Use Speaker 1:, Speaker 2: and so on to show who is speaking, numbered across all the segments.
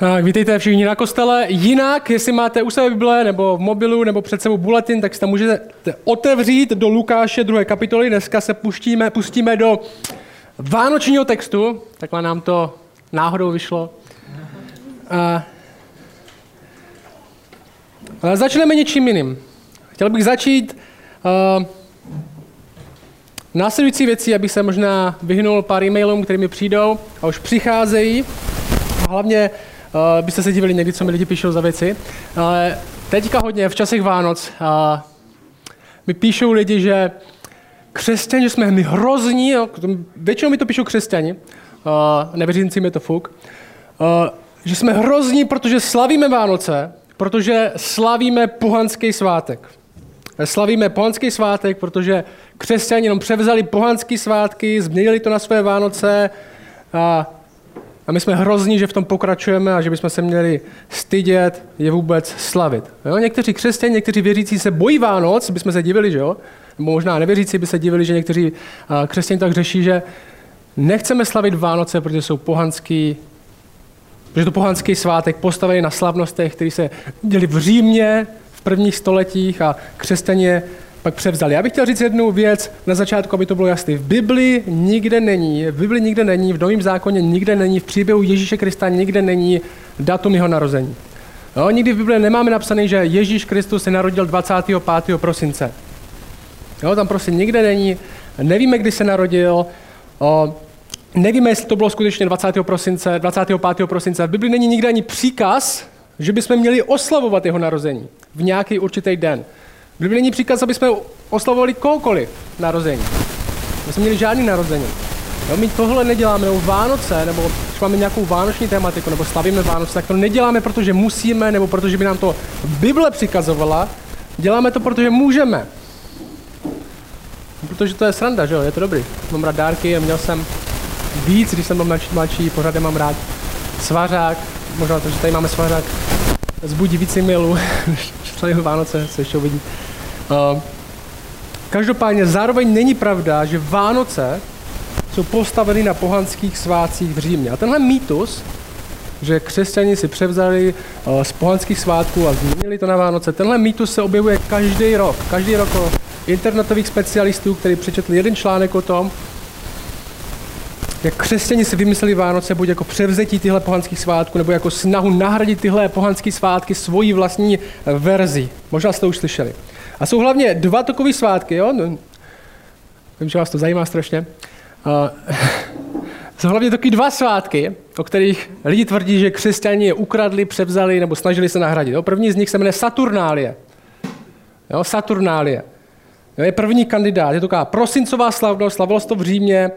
Speaker 1: Tak, vítejte všichni na kostele. Jinak, jestli máte u sebe Bible nebo v mobilu nebo před sebou bulletin, tak si tam můžete otevřít do Lukáše 2. kapitoly. Dneska se pustíme, pustíme do vánočního textu. Takhle nám to náhodou vyšlo. A, ale začneme něčím jiným. Chtěl bych začít uh, následující věci, abych se možná vyhnul pár e-mailům, které mi přijdou a už přicházejí. A hlavně Uh, byste se divili někdy, co mi lidi píšou za věci. Ale teďka hodně, v časech Vánoc, uh, mi píšou lidi, že křesťani, že jsme my hrozní, jo, většinou mi to píšou křesťani, uh, nevěřící mi to fuk, uh, že jsme hrozní, protože slavíme Vánoce, protože slavíme pohanský svátek. Slavíme pohanský svátek, protože křesťani jenom převzali pohanský svátky, změnili to na své Vánoce a a my jsme hrozní, že v tom pokračujeme a že bychom se měli stydět je vůbec slavit. Jo? Někteří křesťané, někteří věřící se bojí Vánoc, bychom se divili, že jo? Nebo možná nevěřící by se divili, že někteří křesťané tak řeší, že nechceme slavit Vánoce, protože jsou pohanský, protože to pohanský svátek postavený na slavnostech, které se děli v Římě v prvních stoletích a křesťané pak převzali. Já bych chtěl říct jednu věc na začátku, aby to bylo jasné. V Bibli nikde není, v Bibli nikde není, v Novém zákoně nikde není, v příběhu Ježíše Krista nikde není datum jeho narození. Jo, nikdy v Bibli nemáme napsané, že Ježíš Kristus se narodil 25. prosince. Jo, tam prostě nikde není, nevíme, kdy se narodil, o, nevíme, jestli to bylo skutečně 20. prosince, 25. prosince. V Bibli není nikde ani příkaz, že bychom měli oslavovat jeho narození v nějaký určitý den. Kdyby není příkaz, aby jsme oslavovali kohokoliv narození. My jsme měli žádný narození. Jo, my tohle neděláme, nebo Vánoce, nebo když máme nějakou vánoční tématiku, nebo slavíme Vánoce, tak to neděláme, protože musíme, nebo protože by nám to Bible přikazovala. Děláme to, protože můžeme. Protože to je sranda, že jo, je to dobrý. Mám rád dárky měl jsem víc, když jsem byl mladší, mladší pořád mám rád svařák, možná to, že tady máme svařák, zbudí víc e-mailů, než Vánoce, se ještě uvidí. Uh, každopádně zároveň není pravda, že Vánoce jsou postaveny na pohanských svácích v Římě. A tenhle mýtus, že křesťani si převzali uh, z pohanských svátků a změnili to na Vánoce, tenhle mýtus se objevuje každý rok. Každý rok o internetových specialistů, který přečetli jeden článek o tom, jak křesťani si vymysleli Vánoce buď jako převzetí tyhle pohanských svátků, nebo jako snahu nahradit tyhle pohanské svátky svojí vlastní verzi. Možná jste to už slyšeli. A jsou hlavně dva takové svátky, jo? No, vím, že vás to zajímá strašně. Jsou hlavně taky dva svátky, o kterých lidi tvrdí, že křesťani je ukradli, převzali nebo snažili se nahradit. Jo? První z nich se jmenuje Saturnálie. Jo? Saturnálie. Jo? Je první kandidát. Je to taková prosincová slavnost, slavilo se to v Římě,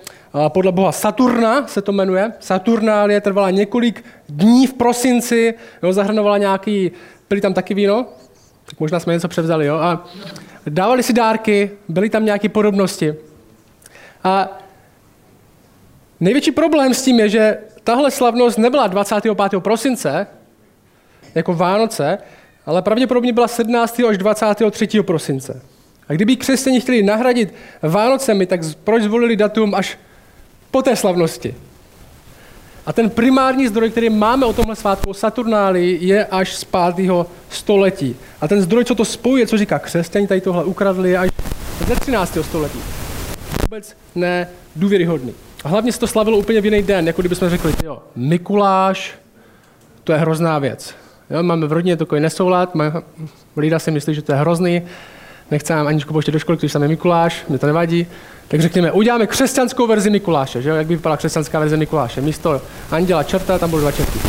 Speaker 1: podle boha Saturna se to jmenuje. Saturnálie trvala několik dní v prosinci, jo? zahrnovala nějaký, byly tam taky víno, tak možná jsme něco převzali, jo? A dávali si dárky, byly tam nějaké podobnosti. A největší problém s tím je, že tahle slavnost nebyla 25. prosince, jako Vánoce, ale pravděpodobně byla 17. až 23. prosince. A kdyby křesťani chtěli nahradit Vánocemi, tak proč zvolili datum až po té slavnosti? A ten primární zdroj, který máme o tomhle svátku Saturnáli, je až z 5. století. A ten zdroj, co to spojuje, co říká křesťani, tady tohle ukradli, je až ze 13. století. Vůbec ne důvěryhodný. A hlavně se to slavilo úplně v jiný den, jako kdybychom řekli, jo, Mikuláš, to je hrozná věc. Jo, máme v rodině takový nesoulad, Lída si myslí, že to je hrozný, nechce nám Aničku pouštět do školy, když tam je Mikuláš, mě to nevadí. Tak řekněme, uděláme křesťanskou verzi Mikuláše, že jak by vypadala křesťanská verze Mikuláše. Místo anděla čerta, tam budou dva čerty.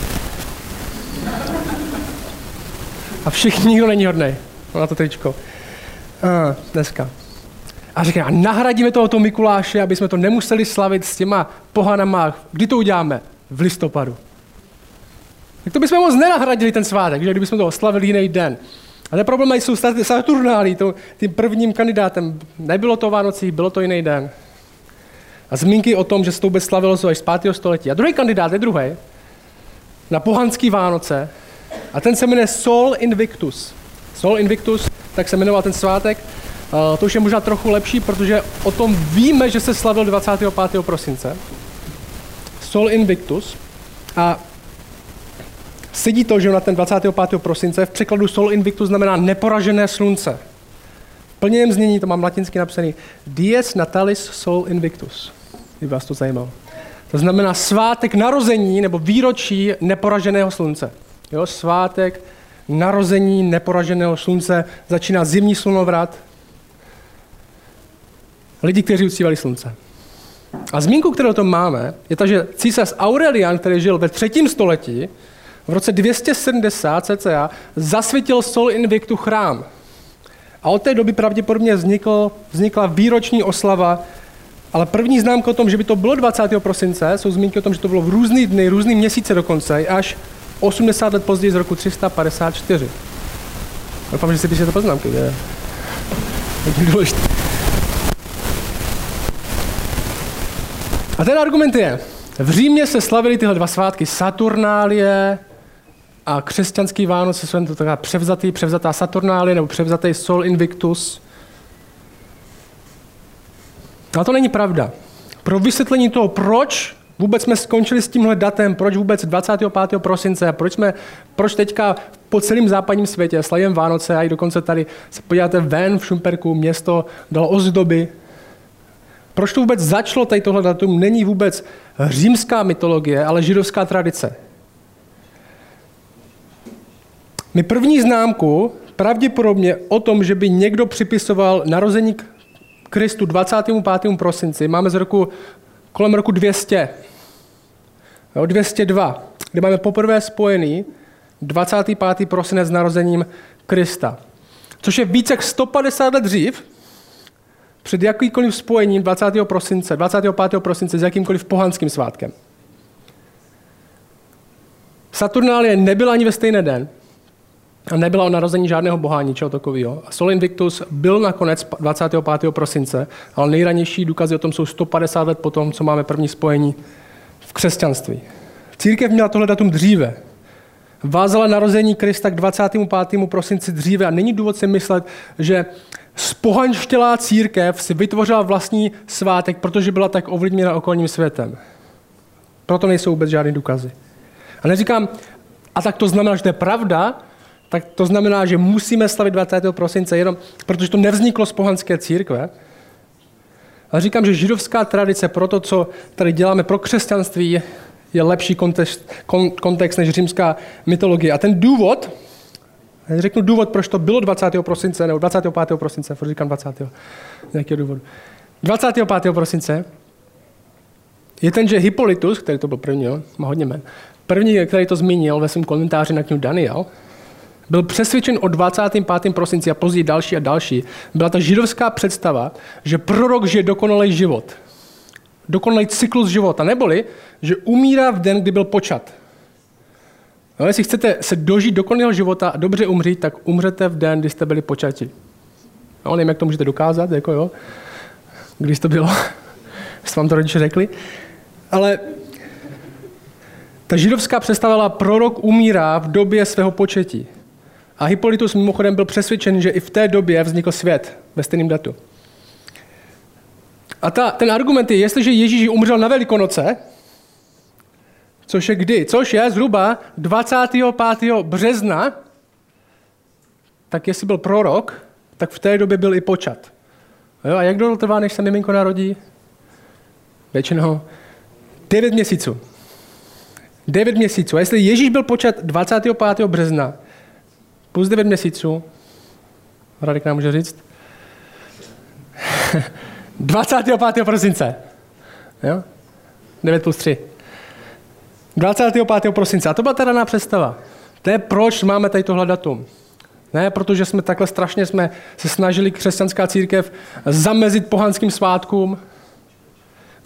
Speaker 1: A všichni, nikdo není hodný. Na to tričko. A, dneska. A řekne, a nahradíme tohoto Mikuláše, aby jsme to nemuseli slavit s těma pohanama. Kdy to uděláme? V listopadu. Tak to bychom moc nenahradili ten svátek, že kdybychom to oslavili jiný den. Ale problém jsou Saturnály, to, tím prvním kandidátem. Nebylo to Vánocí, bylo to jiný den. A zmínky o tom, že se to vůbec slavilo až z 5. století. A druhý kandidát je druhý. Na pohanský Vánoce. A ten se jmenuje Sol Invictus. Sol Invictus, tak se jmenoval ten svátek. Uh, to už je možná trochu lepší, protože o tom víme, že se slavil 25. prosince. Sol Invictus. A sedí to, že na ten 25. prosince v překladu Sol Invictus znamená neporažené slunce. V plněném znění to mám latinsky napsaný Dies Natalis Sol Invictus. Kdyby vás to zajímalo. To znamená svátek narození nebo výročí neporaženého slunce. Jo, svátek narození neporaženého slunce začíná zimní slunovrat. Lidi, kteří uctívali slunce. A zmínku, kterou to máme, je ta, že císař Aurelian, který žil ve třetím století, v roce 270 cca zasvětil Sol Invictu chrám. A od té doby pravděpodobně vznikl, vznikla výroční oslava, ale první známka o tom, že by to bylo 20. prosince, jsou zmínky o tom, že to bylo v různý dny, různý měsíce dokonce, až 80 let později z roku 354. Doufám, že si píšete poznámky, je důležité. A ten argument je, v Římě se slavili tyhle dva svátky Saturnálie a křesťanský Vánoce jsou to taková převzatý, převzatá Saturnálie nebo převzatý Sol Invictus. A to není pravda. Pro vysvětlení toho, proč vůbec jsme skončili s tímhle datem, proč vůbec 25. prosince, proč, jsme, proč teďka po celém západním světě slavíme Vánoce a i dokonce tady se podíváte ven v Šumperku, město dalo ozdoby, proč to vůbec začalo tady tohle datum, není vůbec římská mytologie, ale židovská tradice. My první známku pravděpodobně o tom, že by někdo připisoval narození Kristu 25. prosinci, máme z roku kolem roku 200. Jo, 202, kde máme poprvé spojený 25. prosinec s narozením Krista. Což je více jak 150 let dřív, před jakýkoliv spojením 20. prosince, 25. prosince s jakýmkoliv pohanským svátkem. Saturnálie nebyla ani ve stejný den nebyla o narození žádného boha, ničeho takového. A Sol Invictus byl nakonec 25. prosince, ale nejranější důkazy o tom jsou 150 let potom, co máme první spojení v křesťanství. Církev měla tohle datum dříve. Vázala narození Krista k 25. prosinci dříve a není důvod si myslet, že spohanštělá církev si vytvořila vlastní svátek, protože byla tak ovlivněna okolním světem. Proto nejsou vůbec žádné důkazy. A neříkám, a tak to znamená, že to je pravda, tak to znamená, že musíme slavit 20. prosince jenom, protože to nevzniklo z pohanské církve. Ale říkám, že židovská tradice pro to, co tady děláme pro křesťanství, je lepší kontext, kontext než římská mytologie. A ten důvod, řeknu důvod, proč to bylo 20. prosince, nebo 25. prosince, proč říkám 20. nějakého důvodu. 25. prosince je ten, že Hippolytus, který to byl první, jo, má hodně men, první, který to zmínil ve svém komentáři na knihu Daniel, byl přesvědčen o 25. prosinci a později další a další. Byla ta židovská představa, že prorok žije dokonalý život. Dokonalý cyklus života. Neboli, že umírá v den, kdy byl počat. No, jestli chcete se dožít dokonalého života a dobře umřít, tak umřete v den, kdy jste byli počati. No, nevím, jak to můžete dokázat, jako jo. Když to bylo, jste vám to rodiče řekli. Ale ta židovská představila, prorok umírá v době svého početí. A Hippolytus mimochodem byl přesvědčen, že i v té době vznikl svět ve stejném datu. A ta, ten argument je, jestliže Ježíš umřel na Velikonoce, což je kdy? Což je zhruba 25. března, tak jestli byl prorok, tak v té době byl i počat. Jo, a jak dlouho trvá, než se miminko narodí? Většinou 9 měsíců. 9 měsíců. A jestli Ježíš byl počat 25. března, plus 9 měsíců, Radek nám může říct, 25. prosince. Jo? 9 plus 3. 25. prosince. A to byla ta daná představa. To je proč máme tady tohle datum. Ne, protože jsme takhle strašně jsme se snažili křesťanská církev zamezit pohanským svátkům.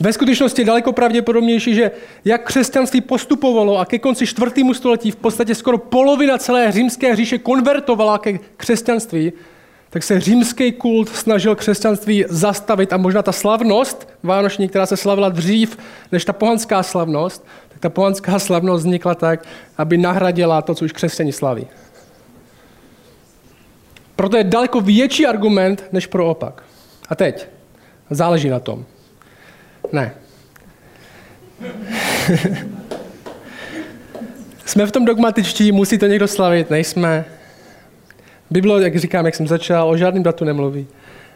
Speaker 1: Ve skutečnosti je daleko pravděpodobnější, že jak křesťanství postupovalo a ke konci čtvrtému století v podstatě skoro polovina celé římské říše konvertovala ke křesťanství, tak se římský kult snažil křesťanství zastavit a možná ta slavnost vánoční, která se slavila dřív než ta pohanská slavnost, tak ta pohanská slavnost vznikla tak, aby nahradila to, co už křesťani slaví. Proto je daleko větší argument než pro opak. A teď, záleží na tom. Ne. Jsme v tom dogmatičtí, musí to někdo slavit, nejsme. Bible, jak říkám, jak jsem začal, o žádném datu nemluví.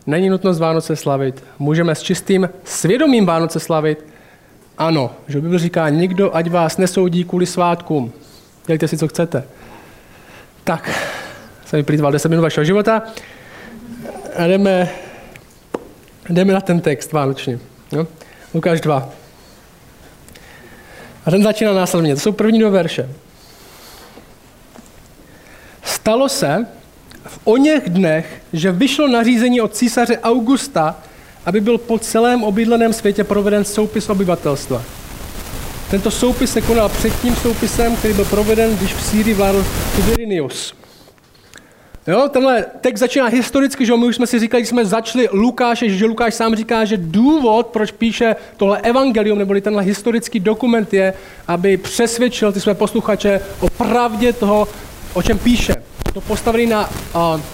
Speaker 1: Není nutnost Vánoce slavit. Můžeme s čistým svědomím Vánoce slavit. Ano, že Bible říká, nikdo ať vás nesoudí kvůli svátkům. Dělejte si, co chcete. Tak, jsem vyplýtval 10 minut vašeho života a jdeme, jdeme na ten text vánoční. No? Lukáš 2. A ten začíná následně. To jsou první dva verše. Stalo se v o něch dnech, že vyšlo nařízení od císaře Augusta, aby byl po celém obydleném světě proveden soupis obyvatelstva. Tento soupis se konal před tím soupisem, který byl proveden, když v Sýrii vládl Tiberius. Jo, tenhle text začíná historicky, že my už jsme si říkali, když jsme začali Lukáše, že Lukáš sám říká, že důvod, proč píše tohle evangelium, neboli tenhle historický dokument je, aby přesvědčil ty své posluchače o pravdě toho, o čem píše. To postavený na,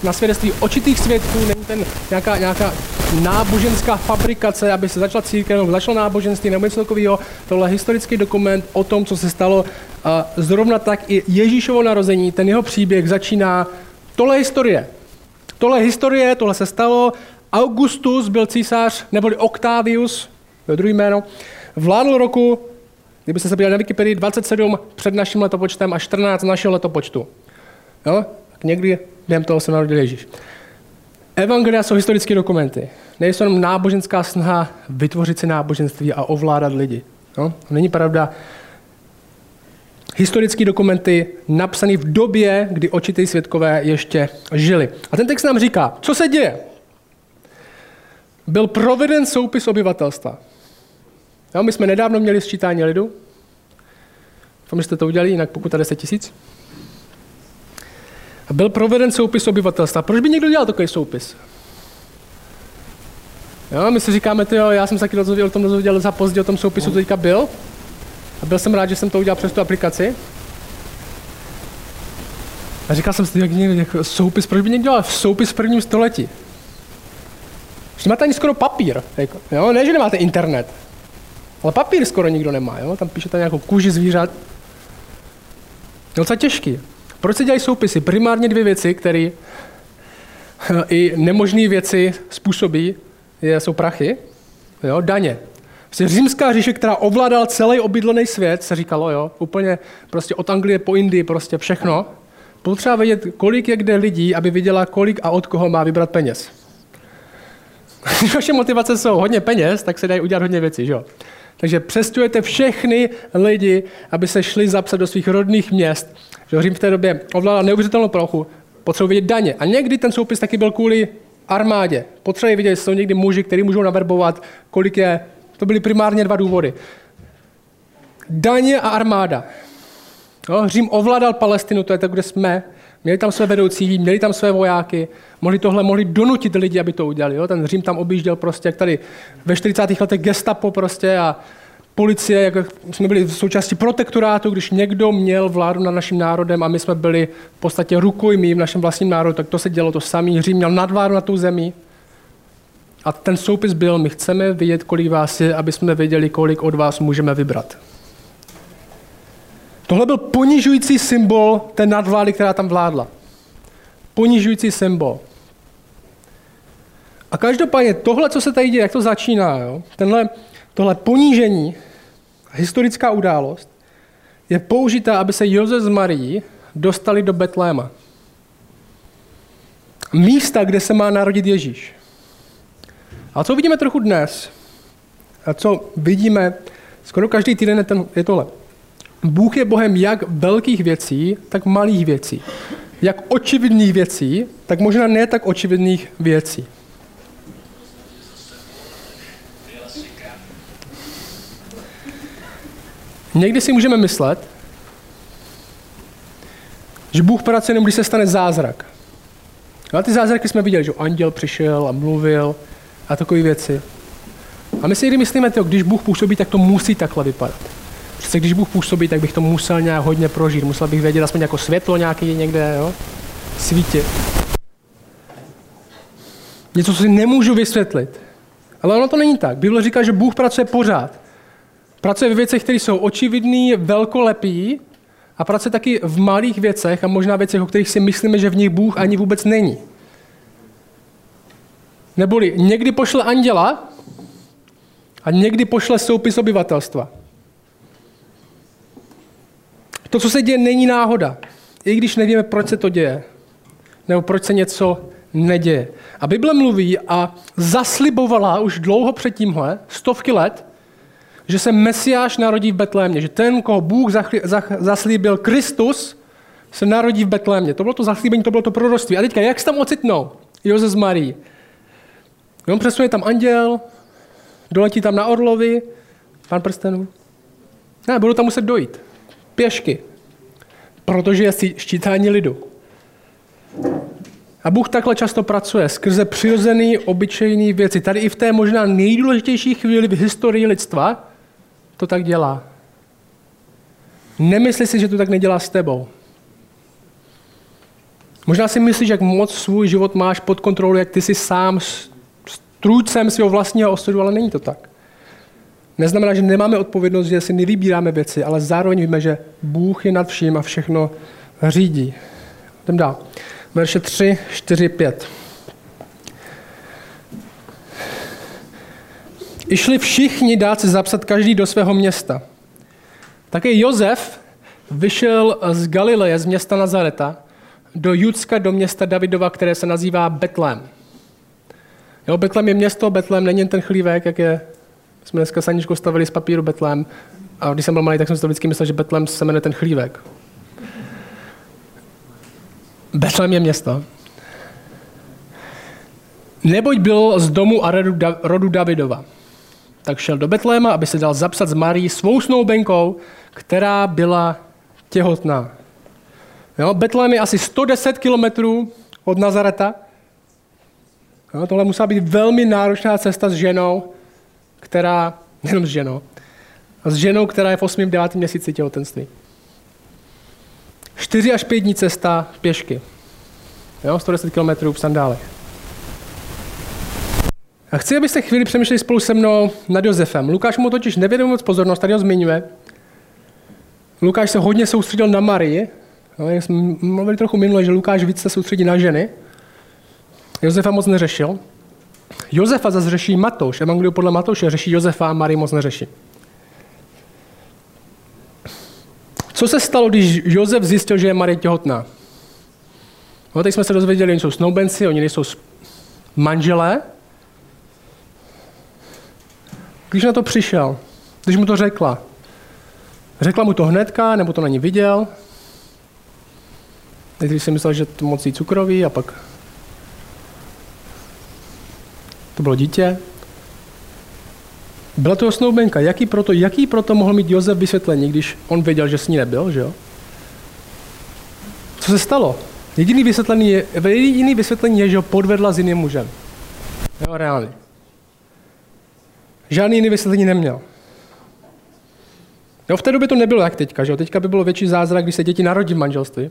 Speaker 1: na svědectví očitých svědků, není ten nějaká, nějaká náboženská fabrikace, aby se začala církev, nebo začalo náboženství, nebo něco takového. Tohle historický dokument o tom, co se stalo. Zrovna tak i Ježíšovo narození, ten jeho příběh začíná Tohle je historie. Tohle je historie, tohle se stalo. Augustus byl císař, neboli Octavius, to je druhý jméno, vládl roku, kdybyste se podívali na Wikipedii, 27 před naším letopočtem a 14 našeho letopočtu. Jo? Tak někdy během toho se narodil Ježíš. Evangelia jsou historické dokumenty. Nejsou jenom náboženská snaha vytvořit si náboženství a ovládat lidi. Jo? Není pravda, historické dokumenty napsané v době, kdy očitý svědkové ještě žili. A ten text nám říká, co se děje. Byl proveden soupis obyvatelstva. Jo, my jsme nedávno měli sčítání lidu. Doufám, jste to udělali, jinak pokud 10 tisíc. A byl proveden soupis obyvatelstva. Proč by někdo dělal takový soupis? Jo, my si říkáme, tyjo, já jsem se taky dozvěděl, o tom dozvěděl za pozdě, o tom soupisu, to teďka byl. A byl jsem rád, že jsem to udělal přes tu aplikaci. A říkal jsem si, jak někdo, jako soupis, proč by někdo dělal soupis v prvním století? Už nemáte ani skoro papír. Jako, jo? Ne, že nemáte internet. Ale papír skoro nikdo nemá. Jo? Tam píšete nějakou kůži zvířat. Docela těžký. Proč se dělají soupisy? Primárně dvě věci, které i nemožné věci způsobí, je, jsou prachy, jo? daně. Prostě římská říše, která ovládala celý obydlený svět, se říkalo, jo, úplně prostě od Anglie po Indii, prostě všechno. Potřeba vědět, kolik je kde lidí, aby viděla, kolik a od koho má vybrat peněz. Když vaše motivace jsou hodně peněz, tak se dají udělat hodně věcí, jo. Takže přestujete všechny lidi, aby se šli zapsat do svých rodných měst. Že Řím v té době ovládal neuvěřitelnou plochu, potřebuje vidět daně. A někdy ten soupis taky byl kvůli armádě. Potřebuje vidět, jsou někdy muži, kteří můžou naverbovat, kolik je to byly primárně dva důvody. Daně a armáda. Jo, Řím ovládal Palestinu, to je to, kde jsme. Měli tam své vedoucí, měli tam své vojáky, mohli tohle, mohli donutit lidi, aby to udělali. Jo? Ten Řím tam objížděl prostě, jak tady ve 40. letech gestapo prostě a policie, jak jsme byli v součástí protektorátu, když někdo měl vládu nad naším národem a my jsme byli v podstatě rukojmí v našem vlastním národu, tak to se dělo to samé. Řím měl nadvládu na tou zemi, a ten soupis byl, my chceme vědět, kolik vás je, aby jsme věděli, kolik od vás můžeme vybrat. Tohle byl ponižující symbol té nadvlády, která tam vládla. Ponižující symbol. A každopádně tohle, co se tady děje, jak to začíná, jo? Tenhle, tohle ponížení, historická událost, je použitá, aby se Josef z Marii dostali do Betléma. Místa, kde se má narodit Ježíš. A co vidíme trochu dnes, a co vidíme skoro každý týden je, ten, je tohle. Bůh je Bohem jak velkých věcí, tak malých věcí. Jak očividných věcí, tak možná ne tak očividných věcí. Někdy si můžeme myslet, že Bůh pracuje jenom, když se stane zázrak. A ty zázraky jsme viděli, že anděl přišel a mluvil, a takové věci. A my si někdy myslíme, že když Bůh působí, tak to musí takhle vypadat. Přece když Bůh působí, tak bych to musel nějak hodně prožít. Musel bych vědět aspoň jako světlo nějaký někde, jo? Svítit. Něco, co si nemůžu vysvětlit. Ale ono to není tak. Bible říká, že Bůh pracuje pořád. Pracuje ve věcech, které jsou očividné, velkolepý a pracuje taky v malých věcech a možná věcech, o kterých si myslíme, že v nich Bůh ani vůbec není. Neboli někdy pošle anděla a někdy pošle soupis obyvatelstva. To, co se děje, není náhoda. I když nevíme, proč se to děje. Nebo proč se něco neděje. A Bible mluví a zaslibovala už dlouho před tímhle, stovky let, že se Mesiáš narodí v Betlémě, že ten, koho Bůh zaslíbil, Kristus, se narodí v Betlémě. To bylo to zaslíbení, to bylo to proroctví. A teďka, jak se tam ocitnou? Josef z Marí. On přesune tam anděl, doletí tam na orlovi, pán prstenů. Ne, budou tam muset dojít. Pěšky. Protože je ščítání lidu. A Bůh takhle často pracuje skrze přirozený, obyčejný věci. Tady i v té možná nejdůležitější chvíli v historii lidstva to tak dělá. Nemyslí si, že to tak nedělá s tebou. Možná si myslíš, jak moc svůj život máš pod kontrolou, jak ty si sám strůjcem svého vlastního osudu, ale není to tak. Neznamená, že nemáme odpovědnost, že si nevybíráme věci, ale zároveň víme, že Bůh je nad vším a všechno řídí. Jdem dál. Verše 3, 4, 5. Išli všichni dát se zapsat každý do svého města. Také Jozef vyšel z Galileje, z města Nazareta, do Judska, do města Davidova, které se nazývá Betlém. Jo, Betlém je město, Betlém není ten chlívek, jak je, jsme dneska saničkou stavili z papíru Betlém. A když jsem byl malý, tak jsem si to vždycky myslel, že Betlém se jmenuje ten chlívek. Betlém je město. Neboť byl z domu a rodu, rodu Davidova. Tak šel do Betléma, aby se dal zapsat s Marí svou snoubenkou, která byla těhotná. Jo, Betlém je asi 110 kilometrů od Nazareta. Jo, tohle musela být velmi náročná cesta s ženou, která, nejenom s ženou, a s ženou, která je v 8. 9. měsíci těhotenství. 4 až 5 dní cesta pěšky. Jo, 110 km v sandálech. A chci, abyste chvíli přemýšleli spolu se mnou nad Josefem. Lukáš mu totiž nevěděl moc pozornost, tady ho zmiňuje. Lukáš se hodně soustředil na Marii. No, jsme mluvili trochu minule, že Lukáš víc se soustředí na ženy. Josefa moc neřešil. Josefa zase řeší Matouš. Evangelium podle Matouše řeší Josefa a Marii moc neřeší. Co se stalo, když Josef zjistil, že je Marie těhotná? No, teď jsme se dozvěděli, oni jsou snoubenci, oni nejsou manželé. Když na to přišel, když mu to řekla, řekla mu to hnedka, nebo to na ní viděl, Nejdřív si myslel, že to moc jí cukrový a pak to bylo dítě. Byla to snoubenka. Jaký proto, jaký proto mohl mít Josef vysvětlení, když on věděl, že s ní nebyl, že jo? Co se stalo? Jediný vysvětlení je, jediný vysvětlení je že ho podvedla s jiným mužem. Jo, reálně. Žádný jiný vysvětlení neměl. Jo, v té době to nebylo jak teďka, že jo? Teďka by bylo větší zázrak, když se děti narodí v manželství.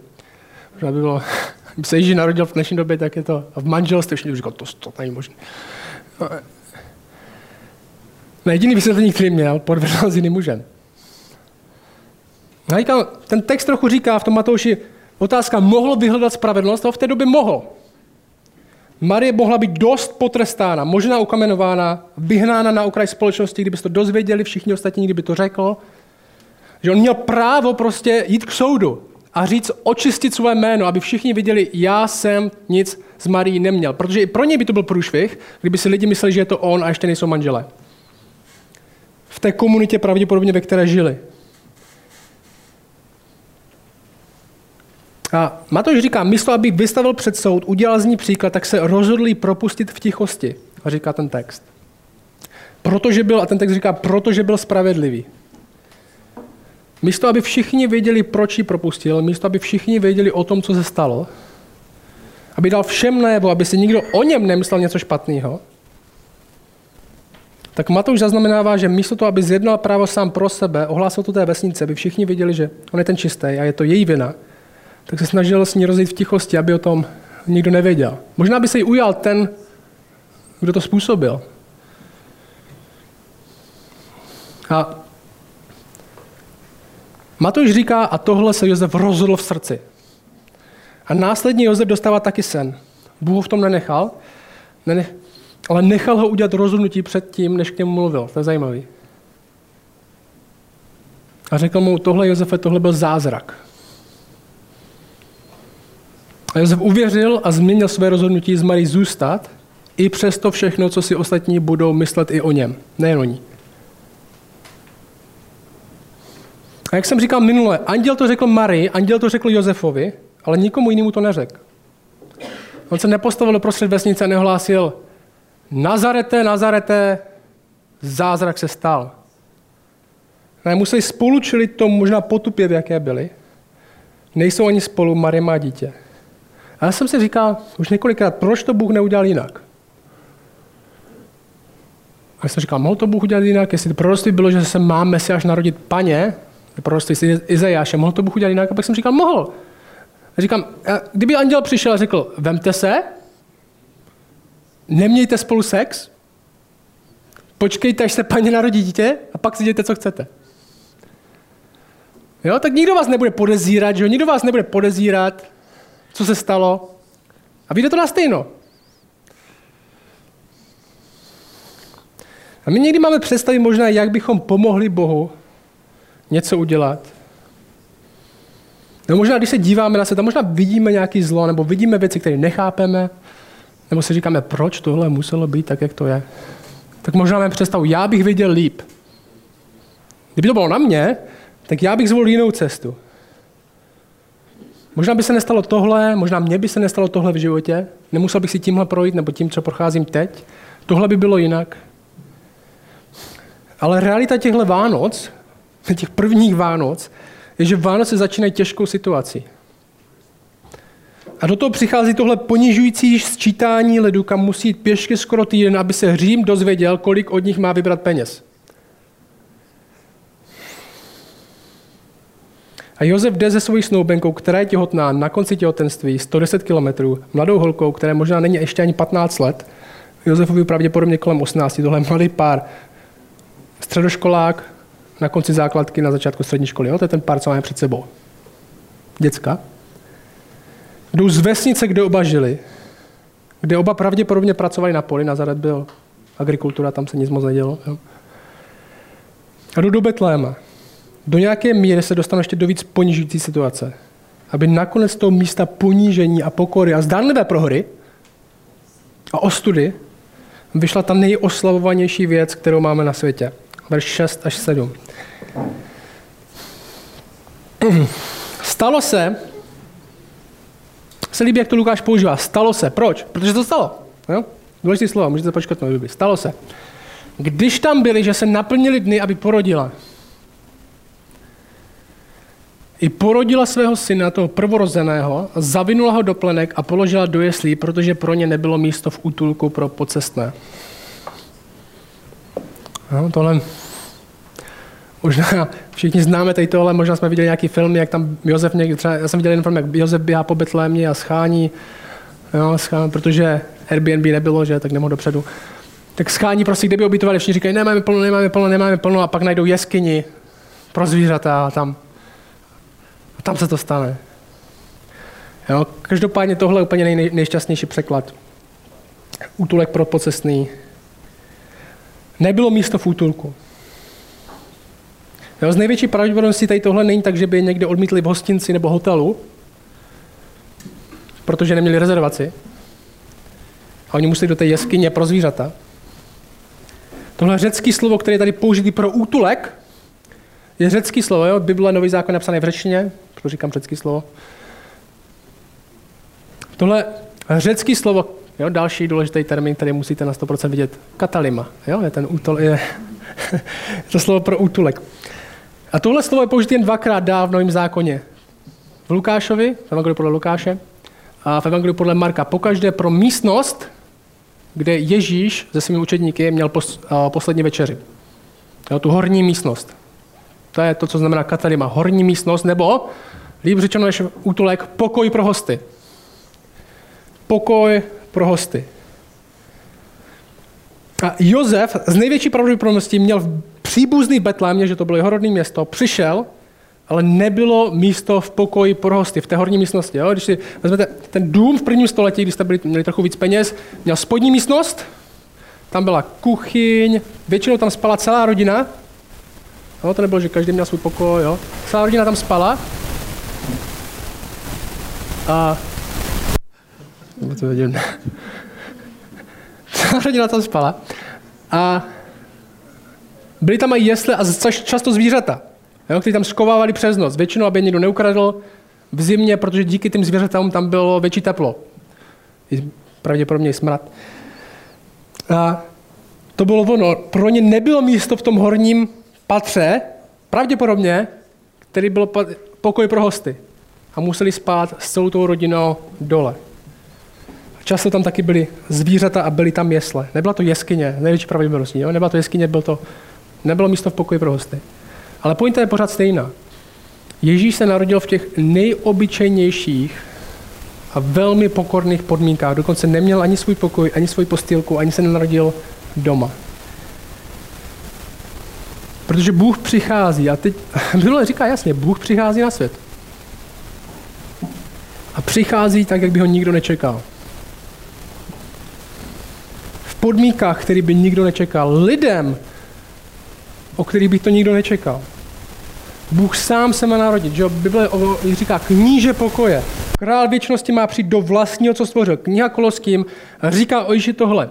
Speaker 1: Možná by bylo, kdyby se Ježíš narodil v dnešní době, tak je to v manželství všichni říkal, to, to není možné. No, no, jediný vysvětlení, který měl, podvedl s jiným mužem. No, ten text trochu říká v tom Matouši, otázka, mohl vyhledat spravedlnost? To v té době mohl. Marie mohla být dost potrestána, možná ukamenována, vyhnána na okraj společnosti, kdyby to dozvěděli všichni ostatní, kdyby to řekl. Že on měl právo prostě jít k soudu a říct, očistit své jméno, aby všichni viděli, já jsem nic s Marí neměl. Protože i pro něj by to byl průšvih, kdyby si lidi mysleli, že je to on a ještě nejsou manželé. V té komunitě pravděpodobně, ve které žili. A Matouš říká, místo, aby vystavil před soud, udělal z ní příklad, tak se rozhodli propustit v tichosti. A říká ten text. Protože byl, a ten text říká, protože byl spravedlivý. Místo, aby všichni věděli, proč ji propustil, místo, aby všichni věděli o tom, co se stalo, aby dal všem najevo, aby si nikdo o něm nemyslel něco špatného, tak Matouš zaznamenává, že místo toho, aby zjednal právo sám pro sebe, ohlásil to té vesnice, aby všichni věděli, že on je ten čistý a je to její vina, tak se snažil s ní rozjít v tichosti, aby o tom nikdo nevěděl. Možná by se jí ujal ten, kdo to způsobil. A Matouš říká, a tohle se Josef rozhodl v srdci. A následně Josef dostává taky sen. Bůh ho v tom nenechal, nenech, ale nechal ho udělat rozhodnutí před tím, než k němu mluvil. To je zajímavý. A řekl mu, tohle Josefe, tohle byl zázrak. A Josef uvěřil a změnil své rozhodnutí z Marí zůstat, i přes to všechno, co si ostatní budou myslet i o něm, nejen o ní. A jak jsem říkal minule, anděl to řekl Marii, anděl to řekl Josefovi, ale nikomu jinému to neřekl. On se nepostavil do prostřed vesnice a nehlásil, Nazarete, Nazarete, zázrak se stal. Ne, museli spolu čelit tomu možná potupě, v jaké byli. Nejsou ani spolu, Marie má dítě. A já jsem si říkal už několikrát, proč to Bůh neudělal jinak? A já jsem říkal, mohl to Bůh udělat jinak, jestli to proroctví bylo, že se má Mesiáš narodit paně, proroctví si Izajáše, mohl to Bůh udělat jinak? A pak jsem říkal, mohl. A říkám, kdyby anděl přišel a řekl, vemte se, nemějte spolu sex, počkejte, až se paní narodí dítě a pak si dějte, co chcete. Jo, tak nikdo vás nebude podezírat, že jo? Nikdo vás nebude podezírat, co se stalo. A vyjde to na stejno. A my někdy máme představit možná, jak bychom pomohli Bohu něco udělat. No možná, když se díváme na svět, možná vidíme nějaký zlo, nebo vidíme věci, které nechápeme, nebo si říkáme, proč tohle muselo být tak, jak to je. Tak možná máme představu, já bych viděl líp. Kdyby to bylo na mě, tak já bych zvolil jinou cestu. Možná by se nestalo tohle, možná mně by se nestalo tohle v životě, nemusel bych si tímhle projít nebo tím, co procházím teď. Tohle by bylo jinak. Ale realita těchto Vánoc, těch prvních Vánoc, je, že Vánoce začínají těžkou situací. A do toho přichází tohle ponižující sčítání lidu, kam musí jít pěšky skoro týden, aby se Řím dozvěděl, kolik od nich má vybrat peněz. A Josef jde se svojí snoubenkou, která je těhotná na konci těhotenství, 110 kilometrů, mladou holkou, která možná není ještě ani 15 let. Josefovi pravděpodobně kolem 18, tohle mladý pár. Středoškolák, na konci základky, na začátku střední školy. Jo? To je ten pár, co máme před sebou. Děcka. Jdou z vesnice, kde oba žili, kde oba pravděpodobně pracovali na poli, Nazaret byl agrikultura, tam se nic moc nedělo. Jo? A jdou do Betléma do nějaké míry se dostanu ještě do víc ponižující situace. Aby nakonec toho místa ponížení a pokory a zdánlivé prohry a ostudy vyšla ta nejoslavovanější věc, kterou máme na světě. Verš 6 až 7. Stalo se, se líbí, jak to Lukáš používá. Stalo se. Proč? Protože to stalo. Jo? Důležité slovo, můžete počkat na Stalo se. Když tam byli, že se naplnili dny, aby porodila, i porodila svého syna, toho prvorozeného, zavinula ho do plenek a položila do jeslí, protože pro ně nebylo místo v útulku pro pocestné. No, tohle možná všichni známe tady tohle, možná jsme viděli nějaký film, jak tam Josef někdy, třeba, já jsem viděl jeden film, jak Josef běhá po Betlémě a schání, jo, schání, protože Airbnb nebylo, že, tak nemohl dopředu. Tak schání prostě, kde by ubytovali, všichni říkají, nemáme plno, nemáme plno, nemáme plno a pak najdou jeskyni pro zvířata a tam a tam se to stane. Jo? Každopádně tohle je úplně nej, nejšťastnější překlad. Útulek pro pocestný. Nebylo místo v útulku. Jo, z největší pravděpodobností tady tohle není tak, že by někde odmítli v hostinci nebo hotelu, protože neměli rezervaci. A oni museli do té jeskyně pro zvířata. Tohle řecký slovo, které je tady použitý pro útulek, je řecký slovo, jo? Bible, Nový zákon napsaný v řečtině, proto říkám řecký slovo. Tohle řecký slovo, jo, další důležitý termín, který musíte na 100% vidět, katalima, jo, je ten útol, je to slovo pro útulek. A tohle slovo je použité jen dvakrát dál v Novém zákoně. V Lukášovi, v Evangeliu podle Lukáše, a v Evangeliu podle Marka. Pokaždé pro místnost, kde Ježíš se svými učedníky měl pos, uh, poslední večeři. Jo, tu horní místnost. To je to, co znamená katalima. Horní místnost, nebo líp řečeno než útulek, pokoj pro hosty. Pokoj pro hosty. A Josef z největší pravděpodobností měl příbuzný Betlémě, že to bylo jeho rodné město, přišel ale nebylo místo v pokoji pro hosty, v té horní místnosti. Jo? Když si vezmete ten dům v prvním století, kdy jste byli, měli trochu víc peněz, měl spodní místnost, tam byla kuchyň, většinou tam spala celá rodina. Jo, to nebylo, že každý měl svůj pokoj. Jo. Celá rodina tam spala. A... to vidím. Celá rodina tam spala. A byly tam i jesle a často zvířata, jo, kteří tam skovávali přes noc. Většinou, aby někdo neukradl v zimě, protože díky těm zvířatám tam bylo větší teplo. Pravděpodobně i smrad. A to bylo ono. Pro ně nebylo místo v tom horním patře, pravděpodobně, který byl pokoj pro hosty. A museli spát s celou tou rodinou dole. Často tam taky byly zvířata a byly tam jesle. Nebyla to jeskyně, největší pravděpodobností. Jo? Nebyla to jeskyně, byl to, nebylo místo v pokoji pro hosty. Ale pointa je pořád stejná. Ježíš se narodil v těch nejobyčejnějších a velmi pokorných podmínkách. Dokonce neměl ani svůj pokoj, ani svůj postýlku, ani se nenarodil doma. Protože Bůh přichází a teď, Bible říká jasně, Bůh přichází na svět. A přichází tak, jak by ho nikdo nečekal. Podmínkách, který by nikdo nečekal. Lidem, o kterých by to nikdo nečekal. Bůh sám se má narodit. Že? Bible říká kníže pokoje. Král věčnosti má přijít do vlastního, co stvořil. Kniha Koloským říká o Ježíši tohle.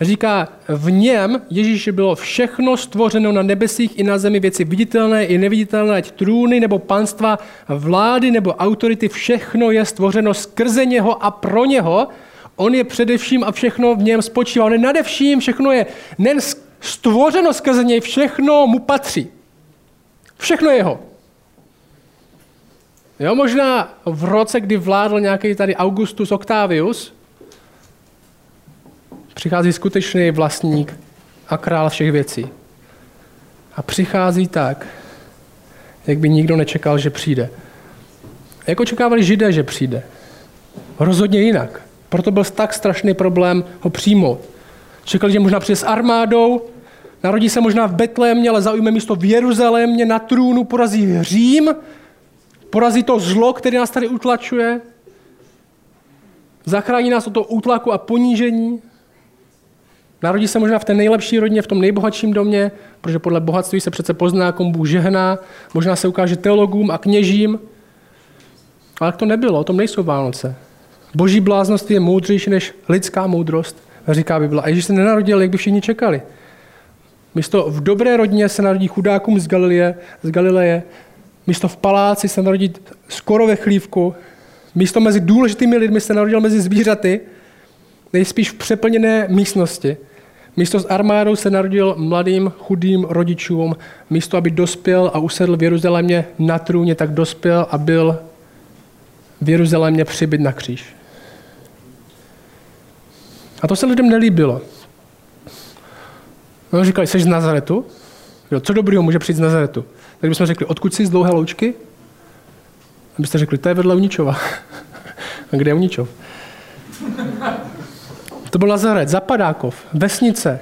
Speaker 1: Říká, v něm Ježíši bylo všechno stvořeno na nebesích i na zemi, věci viditelné i neviditelné, ať trůny nebo panstva, vlády nebo autority, všechno je stvořeno skrze něho a pro něho. On je především a všechno v něm spočívá. On je nadevším, všechno je nen stvořeno skrze něj, všechno mu patří. Všechno jeho. Jo, možná v roce, kdy vládl nějaký tady Augustus Octavius, přichází skutečný vlastník a král všech věcí. A přichází tak, jak by nikdo nečekal, že přijde. Jak očekávali židé, že přijde? Rozhodně jinak. Proto byl tak strašný problém ho přijmout. Čekali, že možná přijde s armádou, narodí se možná v Betlémě, ale zaujme místo v Jeruzalémě, na trůnu, porazí Řím, porazí to zlo, které nás tady utlačuje, zachrání nás od toho útlaku a ponížení, Narodí se možná v té nejlepší rodině, v tom nejbohatším domě, protože podle bohatství se přece pozná, komu Bůh žehná, možná se ukáže teologům a kněžím. Ale to nebylo, o tom nejsou Vánoce. Boží bláznoství je moudřejší než lidská moudrost, říká Bible. A Ježíš se nenarodil, jak by všichni čekali. Místo v dobré rodině se narodí chudákům z, Galileje, z Galileje, místo v paláci se narodí skoro ve chlívku, místo mezi důležitými lidmi se narodil mezi zvířaty, nejspíš v přeplněné místnosti. Místo s armádou se narodil mladým, chudým rodičům. Místo, aby dospěl a usedl v Jeruzalémě na trůně, tak dospěl a byl v Jeruzalémě přibyt na kříž. A to se lidem nelíbilo. No, říkali, jsi z Nazaretu? Jo, co dobrýho může přijít z Nazaretu? Tak bychom řekli, odkud jsi z dlouhé loučky? Abyste řekli, to je vedle Uničova. a kde je Uničov? To byl Nazaret, Zapadákov, vesnice,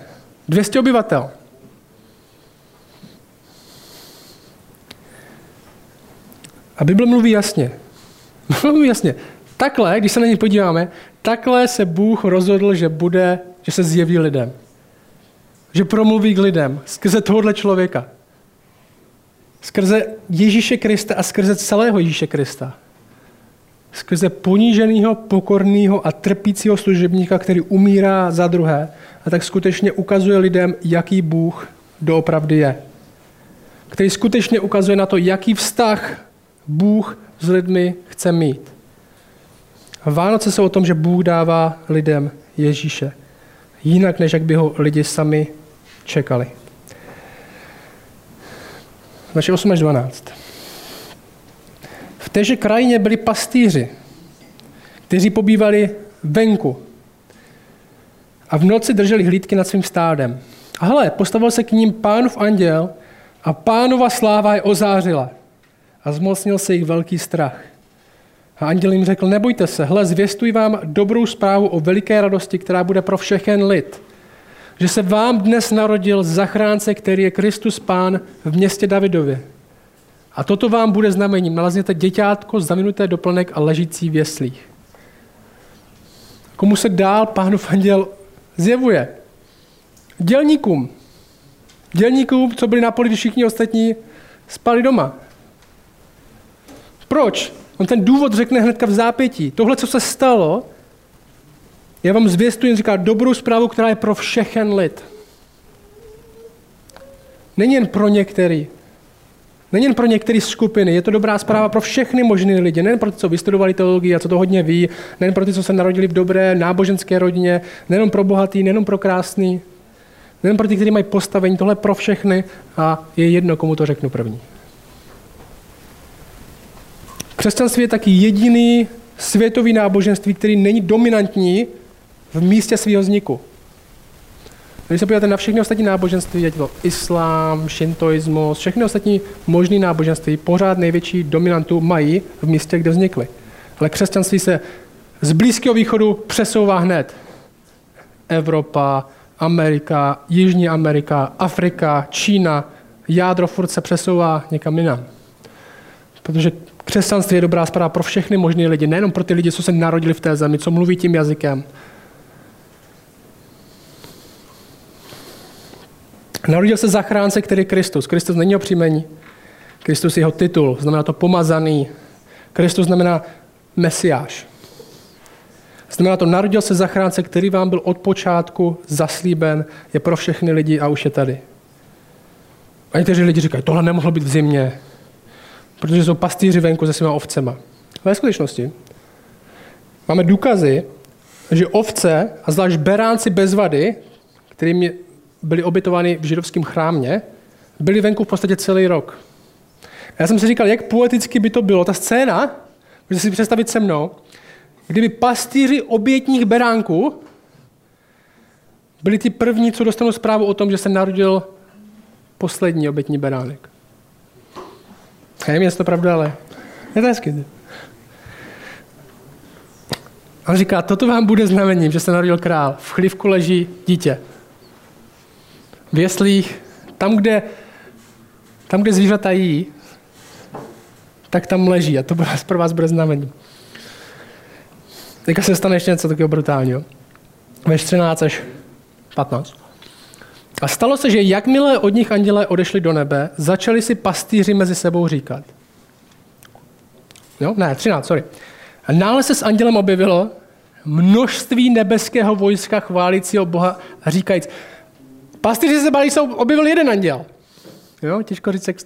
Speaker 1: 200 obyvatel. A Bible mluví jasně. mluví jasně. Takhle, když se na ně podíváme, takhle se Bůh rozhodl, že bude, že se zjeví lidem. Že promluví k lidem skrze tohohle člověka. Skrze Ježíše Krista a skrze celého Ježíše Krista skrze poníženého, pokorného a trpícího služebníka, který umírá za druhé a tak skutečně ukazuje lidem, jaký Bůh doopravdy je. Který skutečně ukazuje na to, jaký vztah Bůh s lidmi chce mít. Vánoce jsou o tom, že Bůh dává lidem Ježíše. Jinak, než jak by ho lidi sami čekali. Naše 8 až 12 téže krajině byli pastýři, kteří pobývali venku a v noci drželi hlídky nad svým stádem. A hele, postavil se k ním pánův anděl a pánova sláva je ozářila a zmocnil se jich velký strach. A anděl jim řekl, nebojte se, hle, zvěstuj vám dobrou zprávu o veliké radosti, která bude pro všechen lid. Že se vám dnes narodil zachránce, který je Kristus Pán v městě Davidově. A toto vám bude znamením. Nalezněte děťátko, zavinuté do plnek a ležící v jeslích. Komu se dál pánův anděl zjevuje? Dělníkům. Dělníkům, co byli na poli, všichni ostatní spali doma. Proč? On ten důvod řekne hnedka v zápětí. Tohle, co se stalo, já vám zvěstuji, říká dobrou zprávu, která je pro všechen lid. Není jen pro některý. Není jen pro některé skupiny, je to dobrá zpráva pro všechny možné lidi, nejen pro ty, co vystudovali teologii a co to hodně ví, nejen pro ty, co se narodili v dobré náboženské rodině, nejen pro bohatý, nejen pro krásný, nejen pro ty, kteří mají postavení, tohle pro všechny a je jedno, komu to řeknu první. Křesťanství je taky jediný světový náboženství, který není dominantní v místě svého vzniku. Když se podíváte na všechny ostatní náboženství, ať to islám, šintoismus, všechny ostatní možné náboženství, pořád největší dominantu mají v místě, kde vznikly. Ale křesťanství se z Blízkého východu přesouvá hned. Evropa, Amerika, Jižní Amerika, Afrika, Čína, jádro furt se přesouvá někam jinam. Protože křesťanství je dobrá zpráva pro všechny možné lidi, nejenom pro ty lidi, co se narodili v té zemi, co mluví tím jazykem, Narodil se zachránce, který je Kristus. Kristus není o příjmení. Kristus je jeho titul, znamená to pomazaný. Kristus znamená mesiáš. Znamená to, narodil se zachránce, který vám byl od počátku zaslíben, je pro všechny lidi a už je tady. A někteří lidi říkají, tohle nemohlo být v zimě, protože jsou pastýři venku se svýma ovcema. Ve skutečnosti máme důkazy, že ovce, a zvlášť beránci bez vady, kterým byli obytovány v židovském chrámě, byli venku v podstatě celý rok. A já jsem si říkal, jak poeticky by to bylo, ta scéna, můžete si představit se mnou, kdyby pastýři obětních beránků byli ti první, co dostanou zprávu o tom, že se narodil poslední obětní beránek. Já nevím, jestli to pravda, ale je to hezky. A on říká, toto vám bude znamením, že se narodil král. V chlivku leží dítě v jeslích, tam, kde, tam, kde zvířata jí, tak tam leží a to pro vás bude znamení. Teďka se stane ještě něco takového brutálního. Ve 13 až 15. A stalo se, že jakmile od nich andělé odešli do nebe, začali si pastýři mezi sebou říkat. Jo? Ne, 13, sorry. A nále se s andělem objevilo množství nebeského vojska chválícího Boha a říkajíc, Pastýři se báli, jsou objevil jeden anděl. Jo, těžko říct, jak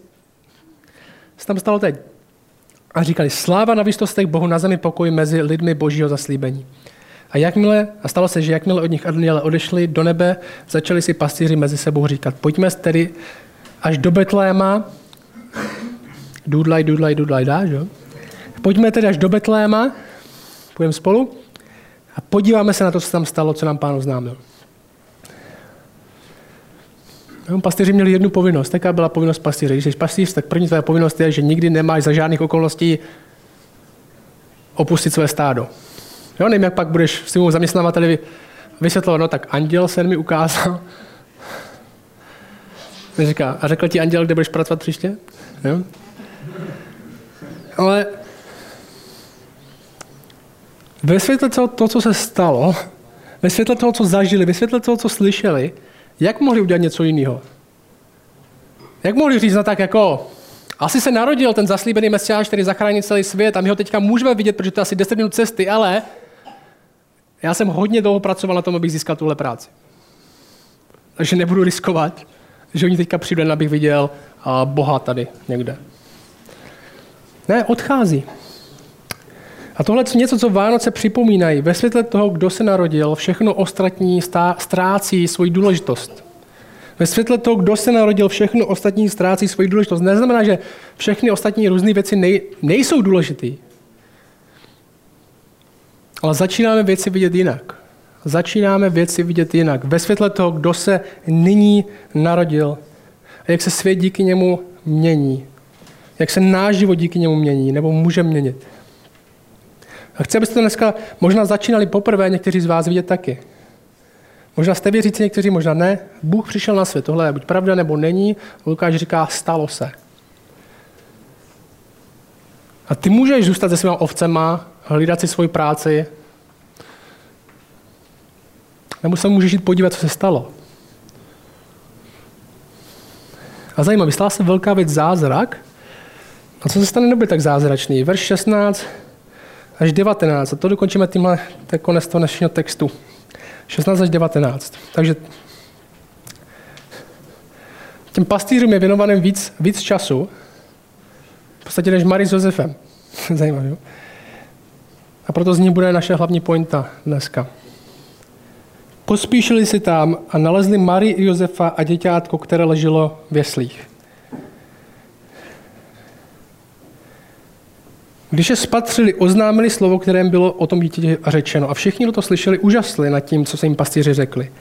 Speaker 1: se tam stalo teď. A říkali, sláva na výstostech Bohu na zemi pokoj mezi lidmi božího zaslíbení. A jakmile, a stalo se, že jakmile od nich anděle odešli do nebe, začali si pastýři mezi sebou říkat, pojďme tedy až do Betléma, dudlaj, dudlaj, dudlaj, dá, že? Pojďme tedy až do Betléma, půjdeme spolu a podíváme se na to, co tam stalo, co nám pán oznámil. No, pastýři měli jednu povinnost. Taká byla povinnost pastýře. Když jsi pastýř, tak první tvoje povinnost je, že nikdy nemáš za žádných okolností opustit své stádo. Jo, nevím, jak pak budeš svému zaměstnavateli vysvětlovat, no tak anděl se mi ukázal. Říká, a řekl ti anděl, kde budeš pracovat příště? Jo? Ale ve světle toho, to, co se stalo, ve světle toho, co zažili, ve světle toho, co slyšeli, jak mohli udělat něco jiného? Jak mohli říct na tak jako, asi se narodil ten zaslíbený mesiáš, který zachrání celý svět a my ho teďka můžeme vidět, protože to je asi 10 minut cesty, ale já jsem hodně dlouho pracoval na tom, abych získal tuhle práci. Takže nebudu riskovat, že oni teďka přijdou, abych viděl Boha tady někde. Ne, odchází. A tohle je něco, co Vánoce připomínají. Ve světle toho, kdo se narodil, všechno ostatní ztrácí svoji důležitost. Ve světle toho, kdo se narodil, všechno ostatní ztrácí svoji důležitost. Neznamená, že všechny ostatní různé věci nej, nejsou důležité. Ale začínáme věci vidět jinak. Začínáme věci vidět jinak. Ve světle toho, kdo se nyní narodil a jak se svět díky němu mění. Jak se náš život díky němu mění nebo může měnit. A chci, abyste to dneska možná začínali poprvé někteří z vás vidět taky. Možná jste věřící, někteří možná ne. Bůh přišel na svět. Tohle je buď pravda nebo není. Lukáš říká, stalo se. A ty můžeš zůstat se svýma ovcema, hlídat si svoji práci, nebo se můžeš jít podívat, co se stalo. A zajímavý, stala se velká věc zázrak. A co se stane, nebude tak zázračný. Verš 16 až 19. A to dokončíme tímhle, to je konec toho dnešního textu. 16 až 19. Takže těm pastýřům je věnovaným víc, víc času, v podstatě než Marie s Josefem. Zajímavé, jo? A proto z ní bude naše hlavní pointa dneska. Pospíšili si tam a nalezli Marii Josefa a děťátko, které leželo v jeslích. Když je spatřili, oznámili slovo, kterém bylo o tom dítěti řečeno. A všichni, to slyšeli, úžasli nad tím, co se jim pastýři řekli.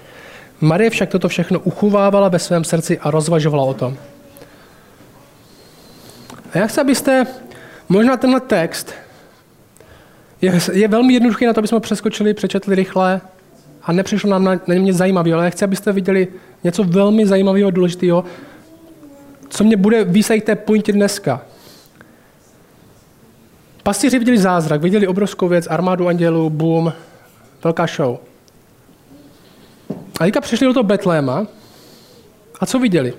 Speaker 1: Marie však toto všechno uchovávala ve svém srdci a rozvažovala o tom. A já chci, abyste možná tenhle text je, je velmi jednoduchý na to, abychom přeskočili, přečetli rychle a nepřišlo nám na, na mě zajímavé, ale já chci, abyste viděli něco velmi zajímavého důležitého, co mě bude výsejt té pointě dneska. Pastýři viděli zázrak, viděli obrovskou věc, armádu andělů, boom, velká show. A teďka přišli do toho Betléma a co viděli?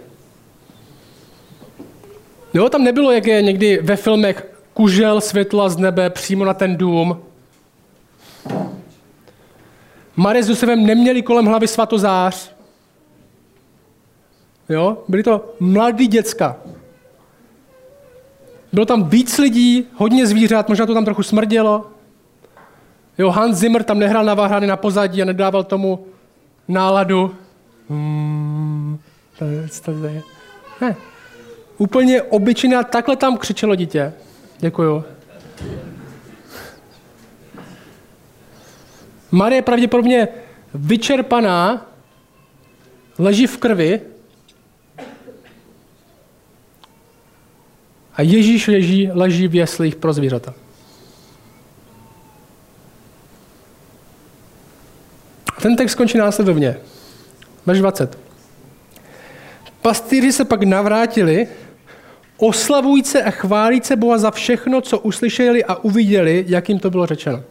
Speaker 1: Jo, tam nebylo, jak je někdy ve filmech, kužel světla z nebe přímo na ten dům. Marie s Josefem neměli kolem hlavy svatozář. Jo, byli to mladí děcka. Bylo tam víc lidí, hodně zvířat, možná to tam trochu smrdělo. Jo, Hans Zimmer tam nehrál na váhrany na pozadí a nedával tomu náladu. Hmm, to je, to je. Ne. Úplně obyčejné, takhle tam křičelo dítě. Děkuju. Marie pravděpodobně vyčerpaná, leží v krvi a Ježíš leží, leží v jeslích pro zvířata. Ten text skončí následovně. Verš 20. Pastýři se pak navrátili, oslavujíce a chválíce Boha za všechno, co uslyšeli a uviděli, jak jim to bylo řečeno.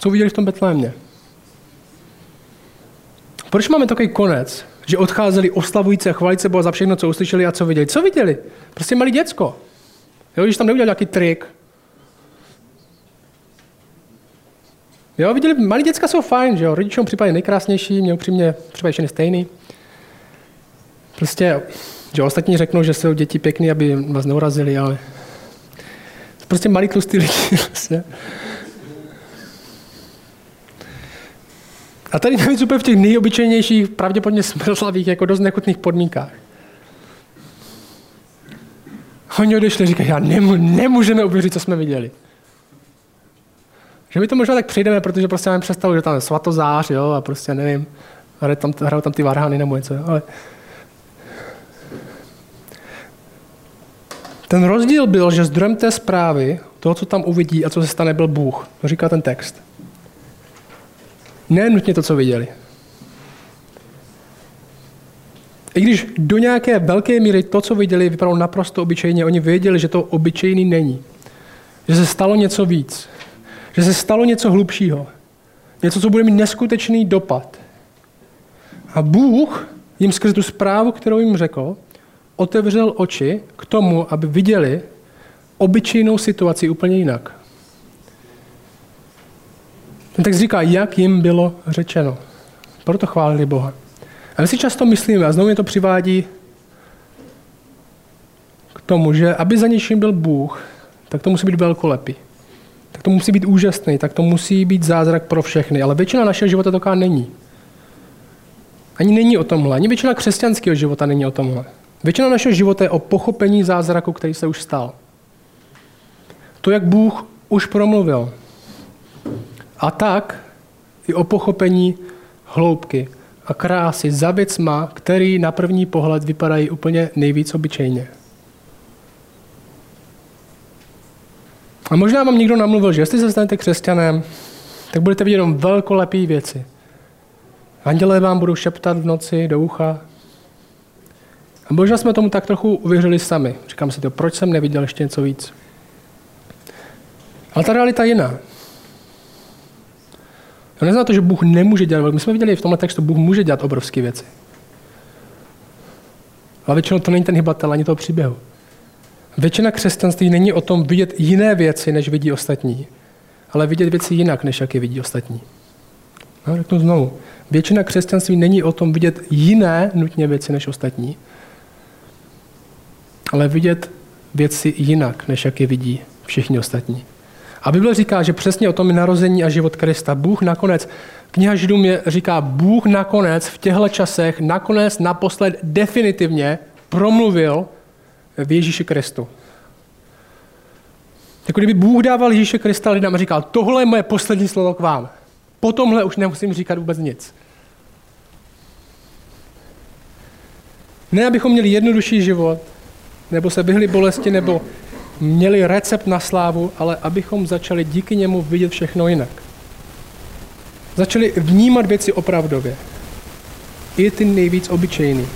Speaker 1: Co uviděli v tom Betlémě? Proč máme takový konec, že odcházeli oslavující a chválíce Boha za všechno, co uslyšeli a co viděli? Co viděli? Prostě malý děcko. Jo, když tam neudělal nějaký trik. Jo, viděli, malí děcka jsou fajn, že jo, rodičům připadají nejkrásnější, mě upřímně připadají všechny stejný. Prostě, že ostatní řeknou, že jsou děti pěkný, aby vás neurazili, ale prostě malý tlustý lidi. Prostě. A tady navíc úplně v těch nejobyčejnějších, pravděpodobně smrzlavých, jako dost nechutných podmínkách. Oni odešli a říkají, já nemů, nemůžeme uvěřit, co jsme viděli. Že my to možná tak přijdeme, protože prostě máme představu, že tam je svatozář, jo, a prostě nevím, hrajou tam, hrajou tam ty varhany nebo něco, jo, ale Ten rozdíl byl, že zdrojem té zprávy, toho, co tam uvidí a co se stane, byl Bůh. To říká ten text. Ne nutně to, co viděli. I když do nějaké velké míry to, co viděli, vypadalo naprosto obyčejně, oni věděli, že to obyčejný není. Že se stalo něco víc. Že se stalo něco hlubšího. Něco, co bude mít neskutečný dopad. A Bůh jim skrze tu zprávu, kterou jim řekl, otevřel oči k tomu, aby viděli obyčejnou situaci úplně jinak. Ten text říká, jak jim bylo řečeno. Proto chválili Boha. A my si často myslíme, a znovu mě to přivádí k tomu, že aby za něčím byl Bůh, tak to musí být velkolepý. Tak to musí být úžasný, tak to musí být zázrak pro všechny. Ale většina našeho života taková není. Ani není o tomhle. Ani většina křesťanského života není o tomhle. Většina našeho života je o pochopení zázraku, který se už stal. To, jak Bůh už promluvil. A tak i o pochopení hloubky a krásy za věcma, který na první pohled vypadají úplně nejvíc obyčejně. A možná vám někdo namluvil, že jestli se stanete křesťanem, tak budete vidět jenom velkolepé věci. Andělé vám budou šeptat v noci do ucha, A možná jsme tomu tak trochu uvěřili sami. Říkám si to, proč jsem neviděl ještě něco víc. Ale ta realita je jiná. To neznamená to, že Bůh nemůže dělat. My jsme viděli v tomhle textu, Bůh může dělat obrovské věci. Ale většinou to není ten hybatel ani toho příběhu. Většina křesťanství není o tom vidět jiné věci, než vidí ostatní, ale vidět věci jinak, než jak je vidí ostatní. No, řeknu znovu. Většina křesťanství není o tom vidět jiné nutně věci než ostatní, ale vidět věci jinak, než jak je vidí všichni ostatní. A Bible říká, že přesně o tom je narození a život Krista. Bůh nakonec, kniha Židům je, říká, Bůh nakonec v těchto časech, nakonec naposled definitivně promluvil v Ježíši Kristu. Jako kdyby Bůh dával Ježíše Krista lidem a říkal, tohle je moje poslední slovo k vám. Po tomhle už nemusím říkat vůbec nic. Ne, abychom měli jednodušší život, nebo se vyhli bolesti, nebo měli recept na slávu, ale abychom začali díky němu vidět všechno jinak. Začali vnímat věci opravdově. I ty nejvíc obyčejný.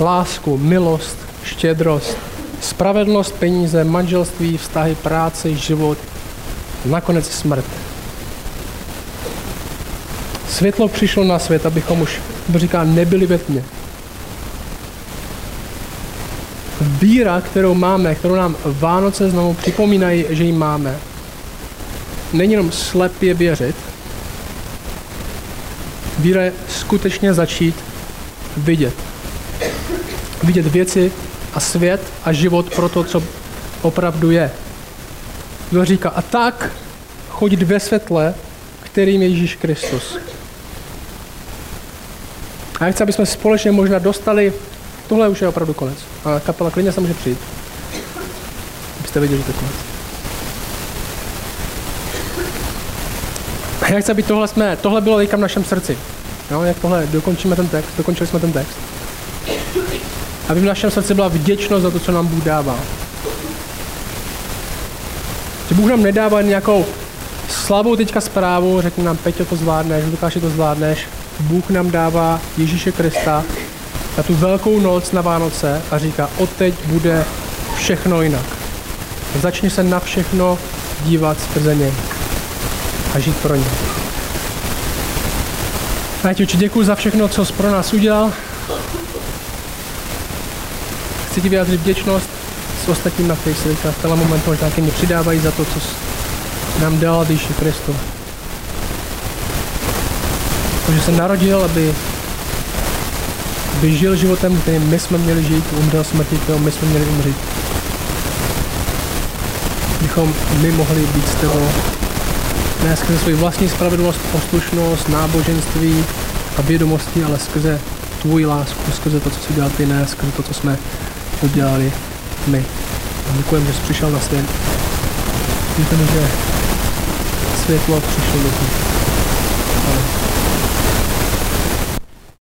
Speaker 1: Lásku, milost, štědrost, spravedlnost, peníze, manželství, vztahy, práce, život, nakonec smrt. Světlo přišlo na svět, abychom už, říká, nebyli ve tmě. Víra, kterou máme, kterou nám Vánoce znovu připomínají, že ji máme, není jenom slepě věřit, víra je skutečně začít vidět. Vidět věci a svět a život pro to, co opravdu je. Kdo říká, a tak chodit ve světle, kterým je Ježíš Kristus. A já chci, aby jsme společně možná dostali Tohle už je opravdu konec. A kapela klidně se může přijít. Abyste věděli, že to je konec. Já chci, aby tohle, jsme, tohle bylo teďka v našem srdci. Jo, jak tohle dokončíme ten text, dokončili jsme ten text. Aby v našem srdci byla vděčnost za to, co nám Bůh dává. Že Bůh nám nedává nějakou slavou teďka zprávu, řekne nám, Peťo, to zvládneš, Lukáši, to zvládneš. Bůh nám dává Ježíše Krista, na tu velkou noc na Vánoce a říká, odteď bude všechno jinak. Začni se na všechno dívat skrze něj a žít pro ně. Já ti děkuji za všechno, co jsi pro nás udělal. Chci ti vyjádřit vděčnost s ostatním na Facebooku a v tenhle moment možná mě přidávají za to, co jsi nám dal Ježíši Kristu. Protože se narodil, aby by žil životem, kterým my jsme měli žít, umřel smrti, kterou my jsme měli umřít. Bychom my mohli být s tebou ne skrze svoji vlastní spravedlnost, poslušnost, náboženství a vědomosti, ale skrze tvůj lásku, skrze to, co jsi dělal ty, ne skrze to, co jsme udělali my. A děkujeme, že jsi přišel na svět. Děkujeme, že světlo přišlo do. Amen.